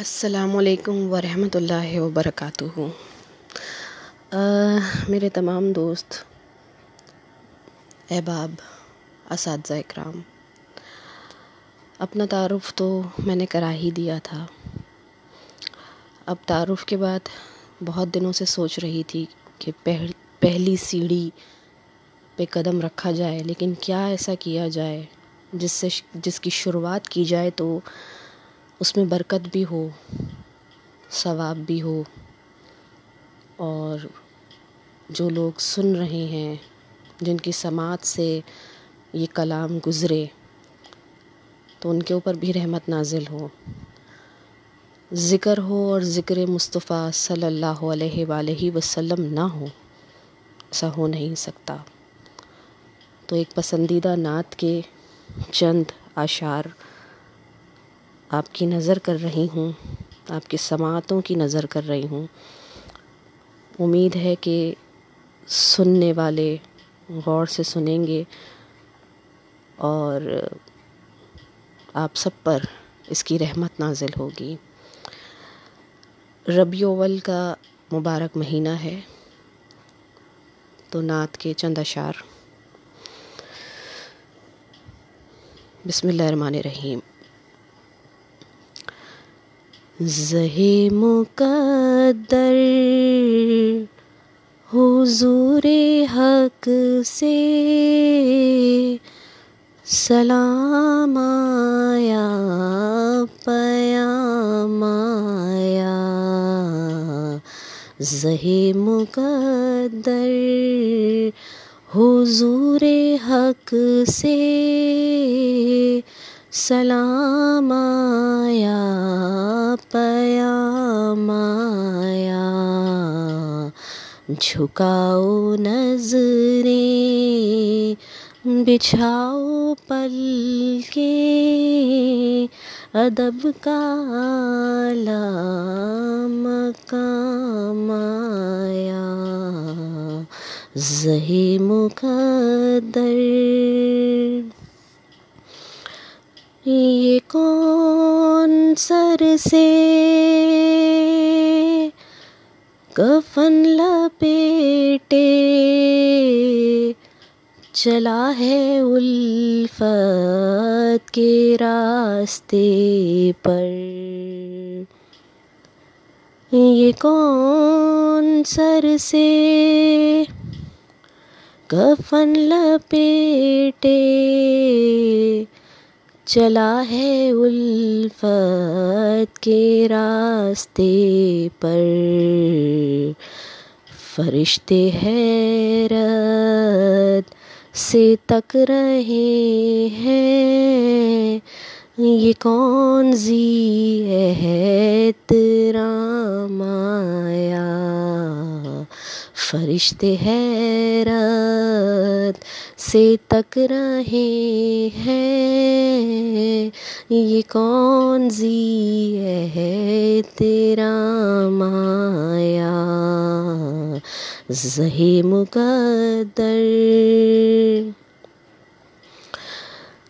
السلام علیکم ورحمۃ اللہ وبرکاتہ۔ میرے تمام دوست، احباب، اساتذہ اکرام، اپنا تعارف تو میں نے کرا ہی دیا تھا۔ اب تعارف کے بعد بہت دنوں سے سوچ رہی تھی کہ پہلی سیڑھی پہ قدم رکھا جائے، لیکن کیا ایسا کیا جائے؟ جس سے، جس کی شروعات کی جائے تو اس میں برکت بھی ہو، ثواب بھی ہو۔ اور جو لوگ سن رہے ہیں، جن کی سماعت سے یہ کلام گزرے، تو ان کے اوپر بھی رحمت نازل ہو۔ ذکر ہو اور ذکر مصطفیٰ صلی اللہ علیہ وآلہ وسلم نہ ہو، ایسا ہو نہیں سکتا۔ تو ایک پسندیدہ نعت کے چند اشعار آپ کی نظر کر رہی ہوں، آپ کی سماعتوں کی نظر کر رہی ہوں۔ امید ہے کہ سننے والے غور سے سنیں گے اور آپ سب پر اس کی رحمت نازل ہوگی۔ ربیع اول کا مبارک مہینہ ہے۔ تو نعت کے چند اشعار۔ بسم اللہ الرحمن الرحیم۔ زہ مقدر حضور حق سے سلام آیا پیام آیا۔ زہ مقدر حضور حق سے سلام آیا، پیام آیا، جھکاؤ نظریں، بچھاؤ پل کے ادب کا مقام آیا زہ مقدر یہ کون سر سے کفن لپیٹے چلا ہے الفت کے راستے پر یہ کون سر سے کفن لپیٹے چلا ہے الفت کے راستے پر۔ فرشتے حیرت سے تک رہے ہیں۔ یہ کون ذی احترام آیا فرشتے حیرت سے تک رہے ہیں۔ یہ کون ذی احترام آیا زہ مقدر۔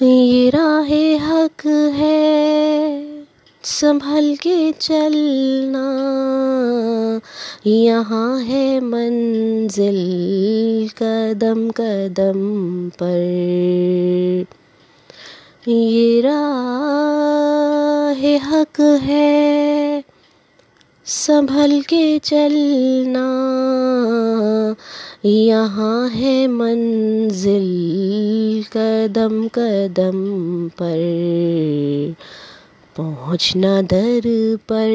یہ راہ حق ہے۔ سنبھل کے چلنا۔ یہاں ہے منزل قدم قدم پر۔ یہ راہ حق ہے۔ سنبھل کے چلنا۔ یہاں ہے منزل قدم قدم پر۔ پہنچنا در پر،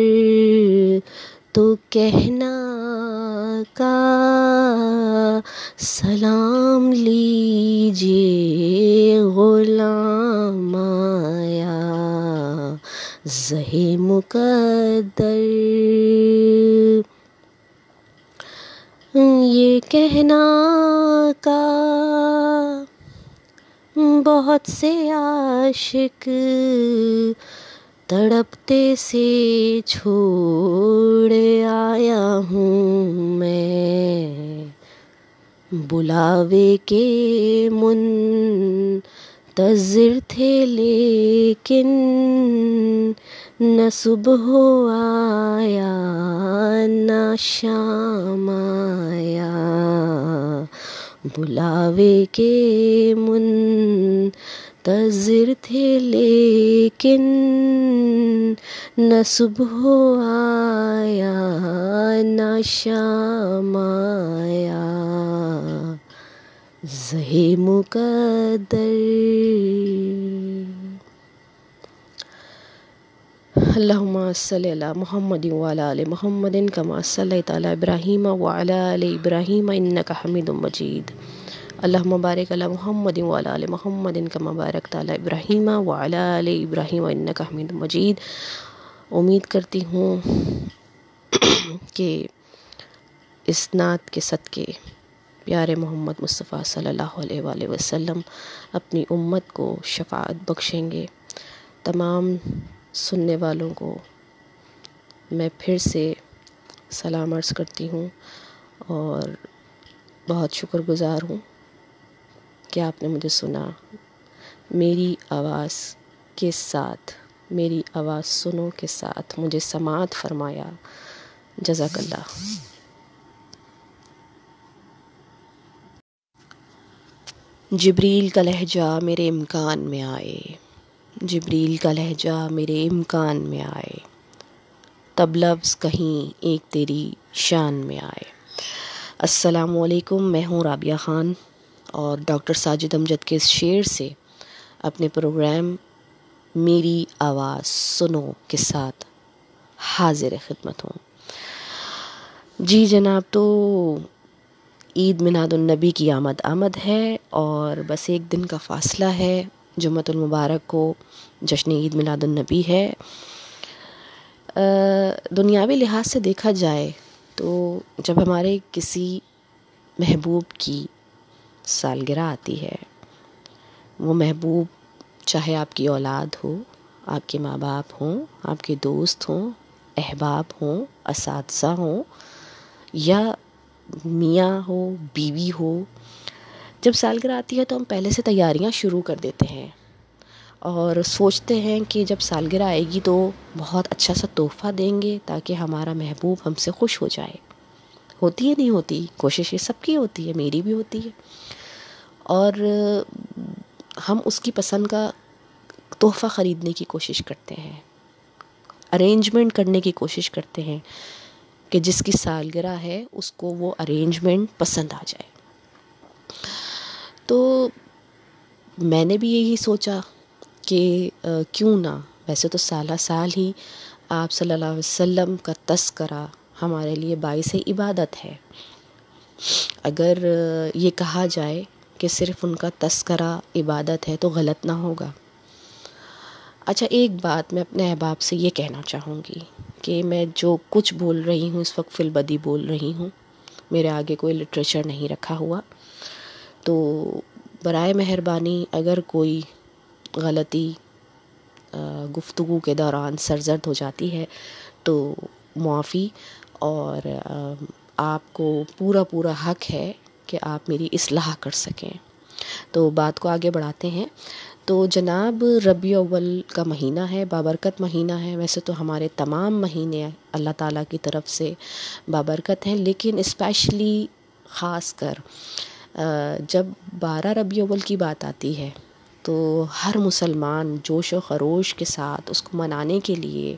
تو کہنا کا سلام لیجیے غلام آیا۔ زہ مقدر۔ یہ کہنا کا۔ بہت سے عاشق تڑپتے سے چھوڑ آیا ہوں میں۔ بلاوے کے منتظر تھے لیکن نہ صبح آیا، نہ شام آیا۔ بلاوے کے منتظر تھے لیکن نہ صبح آیا، نہ شام آیا۔ زہے مقدر اللہم صلی اللہ محمد وعلا علی محمد کما صلی تعالی ابراہیم وعلا علی ابراہیم انکا حمید مجید۔ اللہم بارک علی محمد وعلا علی محمد کما بارک تعالی ابراہیم وعلا علی ابراہیم انکا حمید مجید۔ امید کرتی ہوں کہ اس نعت کے صدقے پیارے محمد مصطفیٰ صلی اللہ علیہ وآلہ وسلم اپنی امت کو شفاعت بخشیں گے۔ تمام سننے والوں کو میں پھر سے سلام عرض کرتی ہوں اور بہت شکر گزار ہوں۔ کہ آپ نے مجھے سنا؟ میری آواز کے ساتھ، میری آواز سنو کے ساتھ مجھے سماعت فرمایا۔ جزاک اللہ۔ جبریل کا لہجہ میرے امکان میں آئے۔ جبریل کا لہجہ میرے امکان میں آئے۔ تب لفظ کہیں ایک تیری شان میں آئے۔ السلام علیکم، میں ہوں رابعہ خان۔ اور ڈاکٹر ساجد امجد کے اس شعر سے اپنے پروگرام میری آواز سنو کے ساتھ حاضر خدمت ہوں۔ جی جناب، تو عید میلاد النبی کی آمد آمد ہے اور بس ایک دن کا فاصلہ ہے۔ جمعۃ المبارک کو جشن عید میلاد النبی ہے۔ دنیاوی لحاظ سے دیکھا جائے تو جب ہمارے کسی محبوب کی سالگرہ آتی ہے۔ وہ محبوب، چاہے آپ کی اولاد ہو، آپ کے ماں باپ ہوں، آپ کے دوست ہوں، احباب ہوں، اساتذہ ہوں، یا میاں ہو، بیوی ہو، جب سالگرہ آتی ہے تو ہم پہلے سے تیاریاں شروع کر دیتے ہیں اور سوچتے ہیں کہ جب سالگرہ آئے گی تو بہت اچھا سا تحفہ دیں گے تاکہ ہمارا محبوب ہم سے خوش ہو جائے۔ ہوتی ہے نہیں ہوتی؟ کوشش یہ سب کی ہوتی ہے، میری بھی ہوتی ہے۔ اور ہم اس کی پسند کا تحفہ خریدنے کی کوشش کرتے ہیں۔ ارینجمنٹ کرنے کی کوشش کرتے ہیں کہ جس کی سالگرہ ہے اس کو وہ ارینجمنٹ پسند آ جائے۔ تو میں نے بھی یہی سوچا کہ کیوں نہ؟ ویسے تو سالہ سال ہی آپ صلی اللہ علیہ وسلم کا تذکرہ ہمارے لیے باعث عبادت ہے۔ اگر یہ کہا جائے کہ صرف ان کا تذکرہ عبادت ہے تو غلط نہ ہوگا۔ اچھا ایک بات میں اپنے احباب سے یہ کہنا چاہوں گی کہ میں جو کچھ بول رہی ہوں، اس وقت فی البدی بول رہی ہوں، میرے آگے کوئی لٹریچر نہیں رکھا ہوا۔ تو برائے مہربانی اگر کوئی غلطی گفتگو کے دوران سرزد ہو جاتی ہے تو معافی اور آپ کو پورا پورا حق ہے۔ کہ آپ میری اصلاح کر سکیں۔ تو بات کو آگے بڑھاتے ہیں۔ تو جناب، ربیع اول کا مہینہ ہے، بابرکت مہینہ ہے۔ ویسے تو ہمارے تمام مہینے اللہ تعالیٰ کی طرف سے بابرکت ہیں، لیکن اسپیشلی خاص کر جب بارہ ربیع اول کی بات آتی ہے، تو ہر مسلمان جوش و خروش کے ساتھ اس کو منانے کے لیے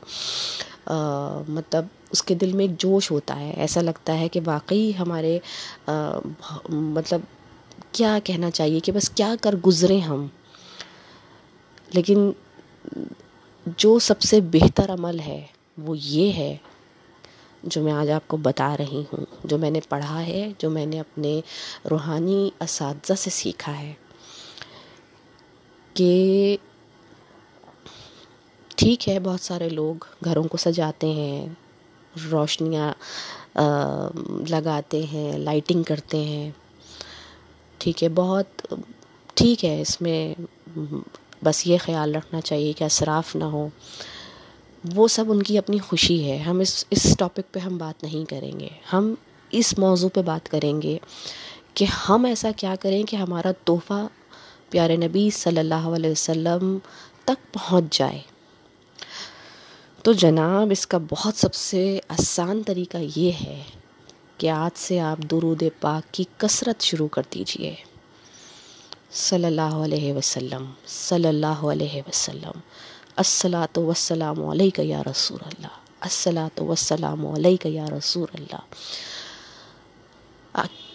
مطلب اس کے دل میں ایک جوش ہوتا ہے، ایسا لگتا ہے کہ واقعی ہمارے مطلب کیا کہنا چاہیے کہ بس کیا کر گزرے ہم؟ لیکن جو سب سے بہتر عمل ہے وہ یہ ہے جو میں آج آپ کو بتا رہی ہوں، جو میں نے پڑھا ہے، جو میں نے اپنے روحانی اساتذہ سے سیکھا ہے کہ ٹھیک ہے، بہت سارے لوگ گھروں کو سجاتے ہیں روشنیاں لگاتے ہیں لائٹنگ کرتے ہیں۔ ٹھیک ہے، بہت ٹھیک ہے اس میں۔ بس یہ خیال رکھنا چاہیے کہ اصراف نہ ہو۔ وہ سب ان کی اپنی خوشی ہے۔ ہم اس اس ٹاپک پہ ہم بات نہیں کریں گے۔ ہم اس موضوع پہ بات کریں گے کہ ہم ایسا کیا کریں کہ ہمارا تحفہ پیارے نبی صلی اللہ علیہ وسلم تک پہنچ جائے۔ تو جناب، اس کا بہت سب سے آسان طریقہ یہ ہے کہ آج سے آپ درود پاک کی کثرت شروع کر دیجیے۔ صلی اللہ علیہ وسلم، صلی اللہ علیہ وسلم۔ السلاۃ وسلام علیہ یا رسول اللہ السلاۃ وسلام علیہ یا رسول اللہ۔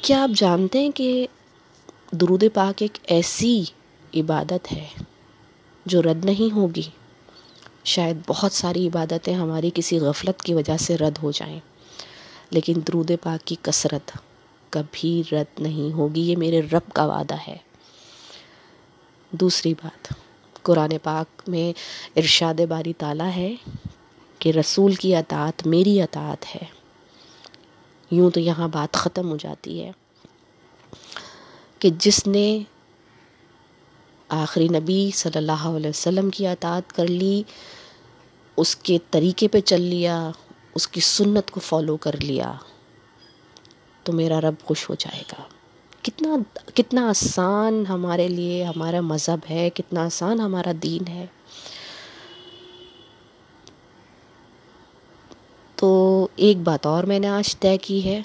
کیا آپ جانتے ہیں کہ درود پاک ایک ایسی عبادت ہے جو رد نہیں ہوگی؟ شاید بہت ساری عبادتیں ہماری کسی غفلت کی وجہ سے رد ہو جائیں۔ لیکن درود پاک کی کثرت کبھی رد نہیں ہوگی، یہ میرے رب کا وعدہ ہے۔ دوسری بات، قرآن پاک میں ارشاد باری تعالیٰ ہے کہ رسول کی اطاعت میری اطاعت ہے۔ یوں تو یہاں بات ختم ہو جاتی ہے کہ جس نے آخری نبی صلی اللہ علیہ وسلم کی اطاعت کر لی، اس کے طریقے پہ چل لیا، اس کی سنت کو فالو کر لیا۔ تو میرا رب خوش ہو جائے گا۔ کتنا کتنا آسان ہمارے لیے ہمارا مذہب ہے، کتنا آسان ہمارا دین ہے۔ تو ایک بات اور میں نے آج طے کی ہے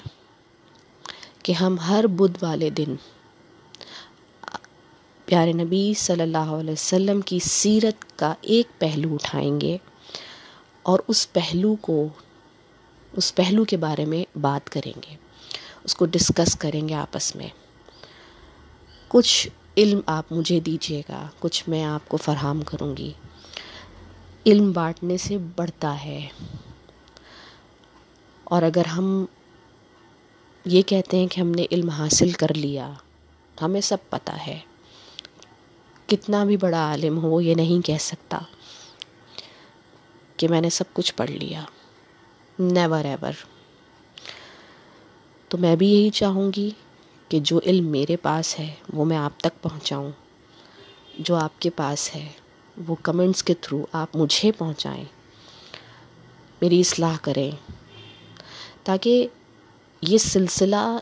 کہ ہم ہر بدھ والے دن پیارے نبی صلی اللہ علیہ وسلم کی سیرت کا ایک پہلو اٹھائیں گے اور اس پہلو کو، اس پہلو کے بارے میں بات کریں گے۔ اس کو ڈسکس کریں گے آپس میں۔ کچھ علم آپ مجھے دیجیے گا، کچھ میں آپ کو فراہم کروں گی۔ علم بانٹنے سے بڑھتا ہے۔ اور اگر ہم یہ کہتے ہیں کہ ہم نے علم حاصل کر لیا، ہمیں سب پتہ ہے۔ کتنا بھی بڑا عالم ہو، وہ یہ نہیں کہہ سکتا کہ میں نے سب کچھ پڑھ لیا۔ نیور ایور تو میں بھی یہی چاہوں گی کہ جو علم میرے پاس ہے، وہ میں آپ تک پہنچاؤں۔ جو آپ کے پاس ہے، وہ کمنٹس کے تھرو آپ مجھے پہنچائیں۔ میری اصلاح کریں۔ تاکہ یہ سلسلہ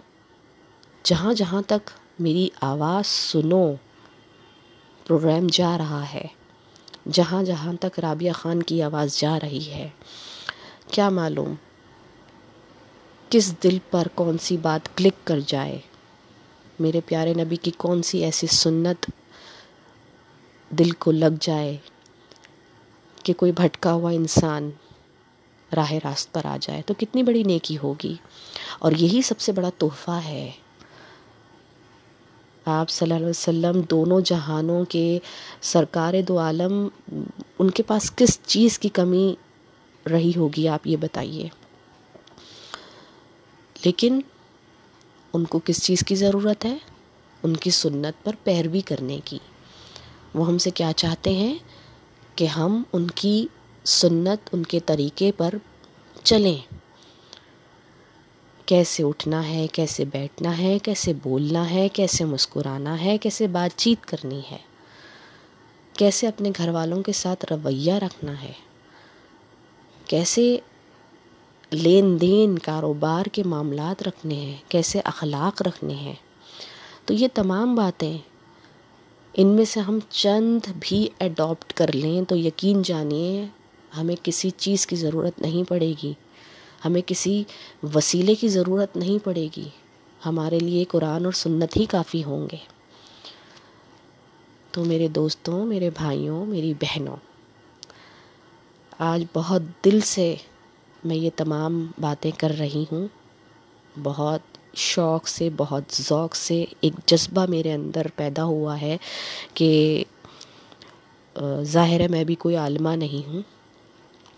جہاں جہاں تک میری آواز سنو پروگرام جا رہا ہے۔ جہاں جہاں تک رابعہ خان کی آواز جا رہی ہے۔ کیا معلوم کس دل پر کون سی بات کلک کر جائے۔ میرے پیارے نبی کی کون سی ایسی سنت دل کو لگ جائے کہ کوئی بھٹکا ہوا انسان راہ راست پر آ جائے۔ تو کتنی بڑی نیکی ہوگی۔ اور یہی سب سے بڑا تحفہ ہے۔ آپ صلی اللہ علیہ وسلم دونوں جہانوں کے سرکار دو عالم، ان کے پاس کس چیز کی کمی رہی ہوگی آپ یہ بتائیے؟ لیکن ان کو کس چیز کی ضرورت ہے؟ ان کی سنت پر پیروی کرنے کی۔ وہ ہم سے کیا چاہتے ہیں؟ کہ ہم ان کی سنت، ان کے طریقے پر چلیں۔ کیسے اٹھنا ہے، کیسے بیٹھنا ہے، کیسے بولنا ہے، کیسے مسکرانا ہے، کیسے بات چیت کرنی ہے۔ کیسے اپنے گھر والوں کے ساتھ رویہ رکھنا ہے۔ کیسے لین دین، کاروبار کے معاملات رکھنے ہیں، کیسے اخلاق رکھنے ہیں۔ تو یہ تمام باتیں ان میں سے ہم چند بھی اڈاپٹ کر لیں تو یقین جانیے، ہمیں کسی چیز کی ضرورت نہیں پڑے گی۔ ہمیں کسی وسیلے کی ضرورت نہیں پڑے گی۔ ہمارے لیے قرآن اور سنت ہی کافی ہوں گے۔ تو میرے دوستوں، میرے بھائیوں، میری بہنوں، آج بہت دل سے میں یہ تمام باتیں کر رہی ہوں۔ بہت شوق سے، بہت ذوق سے ایک جذبہ میرے اندر پیدا ہوا ہے کہ ظاہر ہے میں بھی کوئی عالمہ نہیں ہوں۔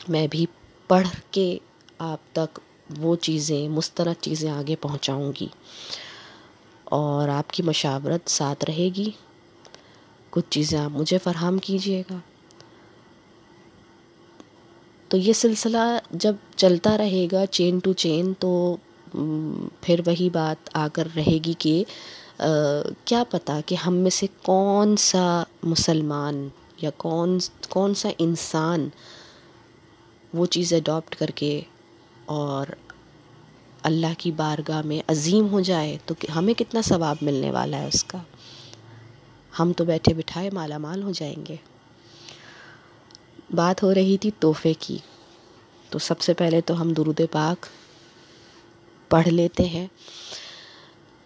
میں بھی پڑھ کے آپ تک وہ چیزیں، مسترد چیزیں آگے پہنچاؤں گی اور آپ کی مشاورت ساتھ رہے گی۔ کچھ چیزیں آپ مجھے فراہم کیجیے گا۔ تو یہ سلسلہ جب چلتا رہے گا چین ٹو چین، تو پھر وہی بات آ کر رہے گی کہ کیا پتہ کہ ہم میں سے کون سا مسلمان یا کون کون سا انسان وہ چیز اڈاپٹ کر کے اور اللہ کی بارگاہ میں عظیم ہو جائے تو ہمیں کتنا ثواب ملنے والا ہے اس کا؟ ہم تو بیٹھے بٹھائے مالا مال ہو جائیں گے۔ بات ہو رہی تھی تحفے کی۔ تو سب سے پہلے تو ہم درود پاک پڑھ لیتے ہیں۔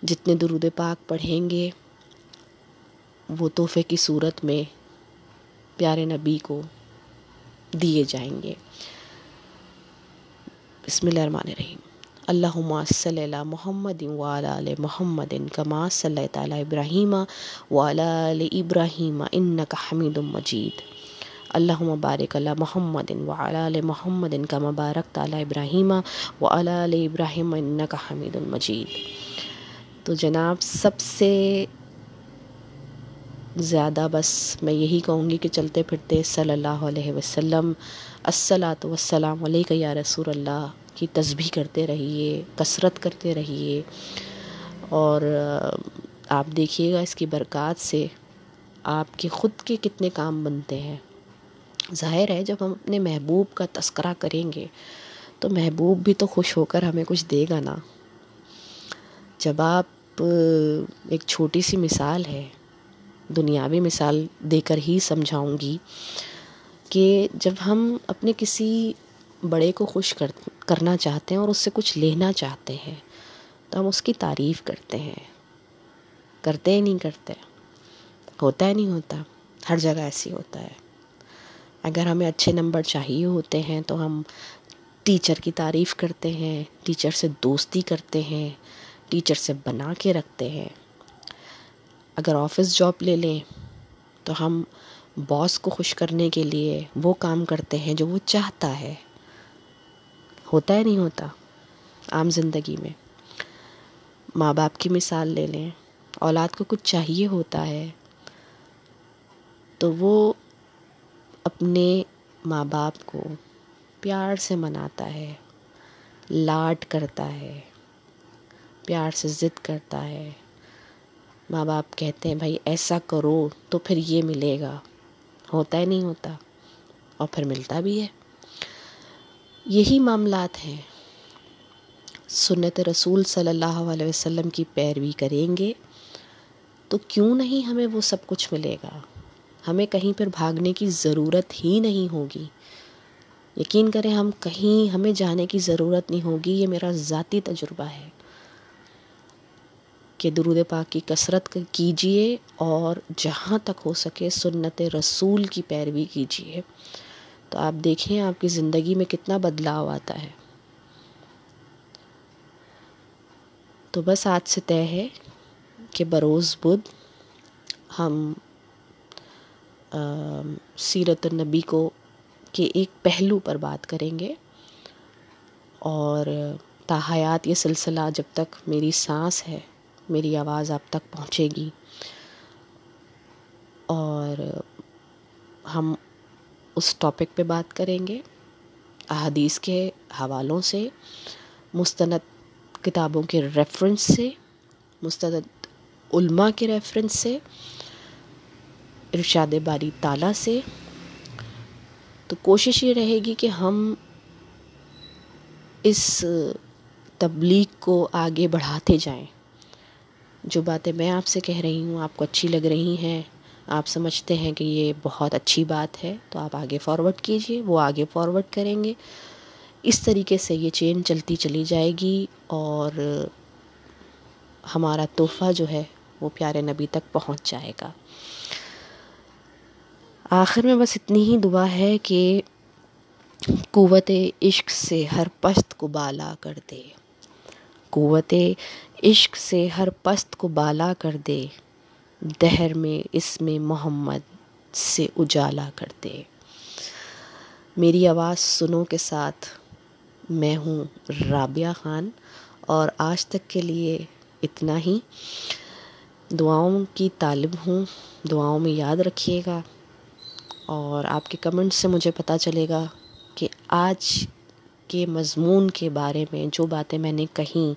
جتنے درود پاک پڑھیں گے، وہ تحفے کی صورت میں پیارے نبی کو دیے جائیں گے۔ بسم اللہ الرحمن الرحیم۔ اللہم صلی اللہ محمد آل محمد کما صلی تعالی ابراہیم آل ابراہیم انکا حمید مجید۔ اللہم بارک اللہ محمد آل محمد کما بارک تعالی ابراہیم آل ابراہیم انکا حمید مجید۔ تو جناب، سب سے زیادہ بس میں یہی کہوں گی کہ چلتے پھرتے صلی اللہ علیہ وسلم السلاۃ والسلام علیکہ یا رسول اللہ، کی تسبیح کرتے رہیے، کثرت کرتے رہیے۔ اور آپ دیکھیے گا اس کی برکات سے آپ کے خود کے کتنے کام بنتے ہیں۔ ظاہر ہے، جب ہم اپنے محبوب کا تذکرہ کریں گے، تو محبوب بھی تو خوش ہو کر ہمیں کچھ دے گا نا۔ جب آپ ایک چھوٹی سی مثال ہے، دنیاوی مثال دے کر ہی سمجھاؤں گی کہ جب ہم اپنے کسی بڑے کو خوش کر، کرنا چاہتے ہیں اور اس سے کچھ لینا چاہتے ہیں، تو ہم اس کی تعریف کرتے ہیں۔ کرتے ہی نہیں کرتے، ہوتا ہے نہیں ہوتا، ہر جگہ ایسی ہوتا ہے۔ اگر ہمیں اچھے نمبر چاہیے ہوتے ہیں تو ہم ٹیچر کی تعریف کرتے ہیں، ٹیچر سے دوستی کرتے ہیں، ٹیچر سے بنا کے رکھتے ہیں۔ اگر آفس جاب لے لیں تو ہم باس کو خوش کرنے کے لیے وہ کام کرتے ہیں جو وہ چاہتا ہے۔ ہوتا ہے نہیں ہوتا؟ عام زندگی میں۔ ماں باپ کی مثال لے لیں۔ اولاد کو کچھ چاہیے ہوتا ہے تو وہ اپنے ماں باپ کو پیار سے مناتا ہے، لاڈ کرتا ہے، پیار سے ضد کرتا ہے۔ ماں باپ کہتے ہیں، بھائی ایسا کرو تو پھر یہ ملے گا۔ ہوتا ہے نہیں ہوتا اور پھر ملتا بھی ہے۔ یہی معاملات ہیں۔ سنت رسول صلی اللہ علیہ وسلم کی پیروی کریں گے تو کیوں نہیں ہمیں وہ سب کچھ ملے گا؟ ہمیں کہیں پر بھاگنے کی ضرورت ہی نہیں ہوگی۔ یقین کریں ہم کہیں ہمیں جانے کی ضرورت نہیں ہوگی، یہ میرا ذاتی تجربہ ہے۔ کہ درود پاک کی کثرت کیجیے اور جہاں تک ہو سکے سنت رسول کی پیروی کیجیے تو آپ دیکھیں آپ کی زندگی میں کتنا بدلاؤ آتا ہے۔ تو بس آج سے طے ہے کہ بروز بدھ ہم سیرت النبی کو کے ایک پہلو پر بات کریں گے۔ اور تاحیات یہ سلسلہ جب تک میری سانس ہے میری آواز آپ تک پہنچے گی۔ اور ہم اس ٹاپک پہ بات کریں گے۔ احادیث کے حوالوں سے، مستند کتابوں کے ریفرنس سے، مستند علماء کے ریفرنس سے، ارشاد باری تعالیٰ سے۔ تو کوشش یہ رہے گی کہ ہم اس تبلیغ کو آگے بڑھاتے جائیں۔ جو باتیں میں آپ سے کہہ رہی ہوں، آپ کو اچھی لگ رہی ہیں، آپ سمجھتے ہیں کہ یہ بہت اچھی بات ہے، تو آپ آگے فارورڈ کیجیے، وہ آگے فارورڈ کریں گے۔ اس طریقے سے یہ چین چلتی چلی جائے گی اور ہمارا تحفہ جو ہے وہ پیارے نبی تک پہنچ جائے گا۔ آخر میں بس اتنی ہی دعا ہے کہ قوت عشق سے ہر پست کو بالا کر دے۔ قوت عشق سے ہر پست کو بالا کر دے، دہر میں اس میں محمد سے اجالا کر دے۔ میری آواز سنو کے ساتھ، میں ہوں رابعہ خان اور آج تک کے لیے اتنا ہی۔ دعاؤں کی طالب ہوں، دعاؤں میں یاد رکھیے گا اور آپ کے کمنٹ سے مجھے پتہ چلے گا کہ آج کے مضمون کے بارے میں جو باتیں میں نے کہیں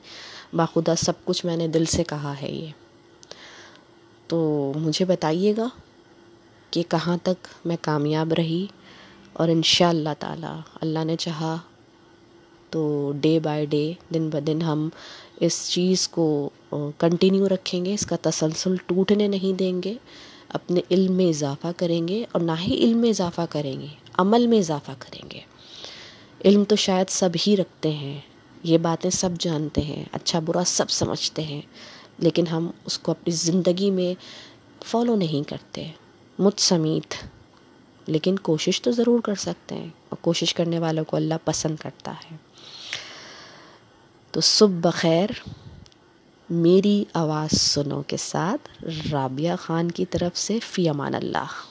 باخدا سب کچھ میں نے دل سے کہا ہے یہ۔ تو مجھے بتائیے گا کہ کہاں تک میں کامیاب رہی اور ان شاء اللہ تعالیٰ اللہ نے چاہا تو ڈے بائی ڈے، دن بہ دن ہم اس چیز کو کنٹینیو رکھیں گے، اس کا تسلسل ٹوٹنے نہیں دیں گے۔ اپنے علم میں اضافہ کریں گے اور نہ ہی علم میں اضافہ کریں گے، عمل میں اضافہ کریں گے۔ علم تو شاید سب ہی رکھتے ہیں۔ یہ باتیں سب جانتے ہیں اچھا برا سب سمجھتے ہیں، لیکن ہم اس کو اپنی زندگی میں فالو نہیں کرتے مجھ سمیت لیکن کوشش تو ضرور کر سکتے ہیں اور کوشش کرنے والوں کو اللہ پسند کرتا ہے۔ تو صبح بخیر، میری آواز سنو کے ساتھ، رابعہ خان کی طرف سے، فی امان اللہ۔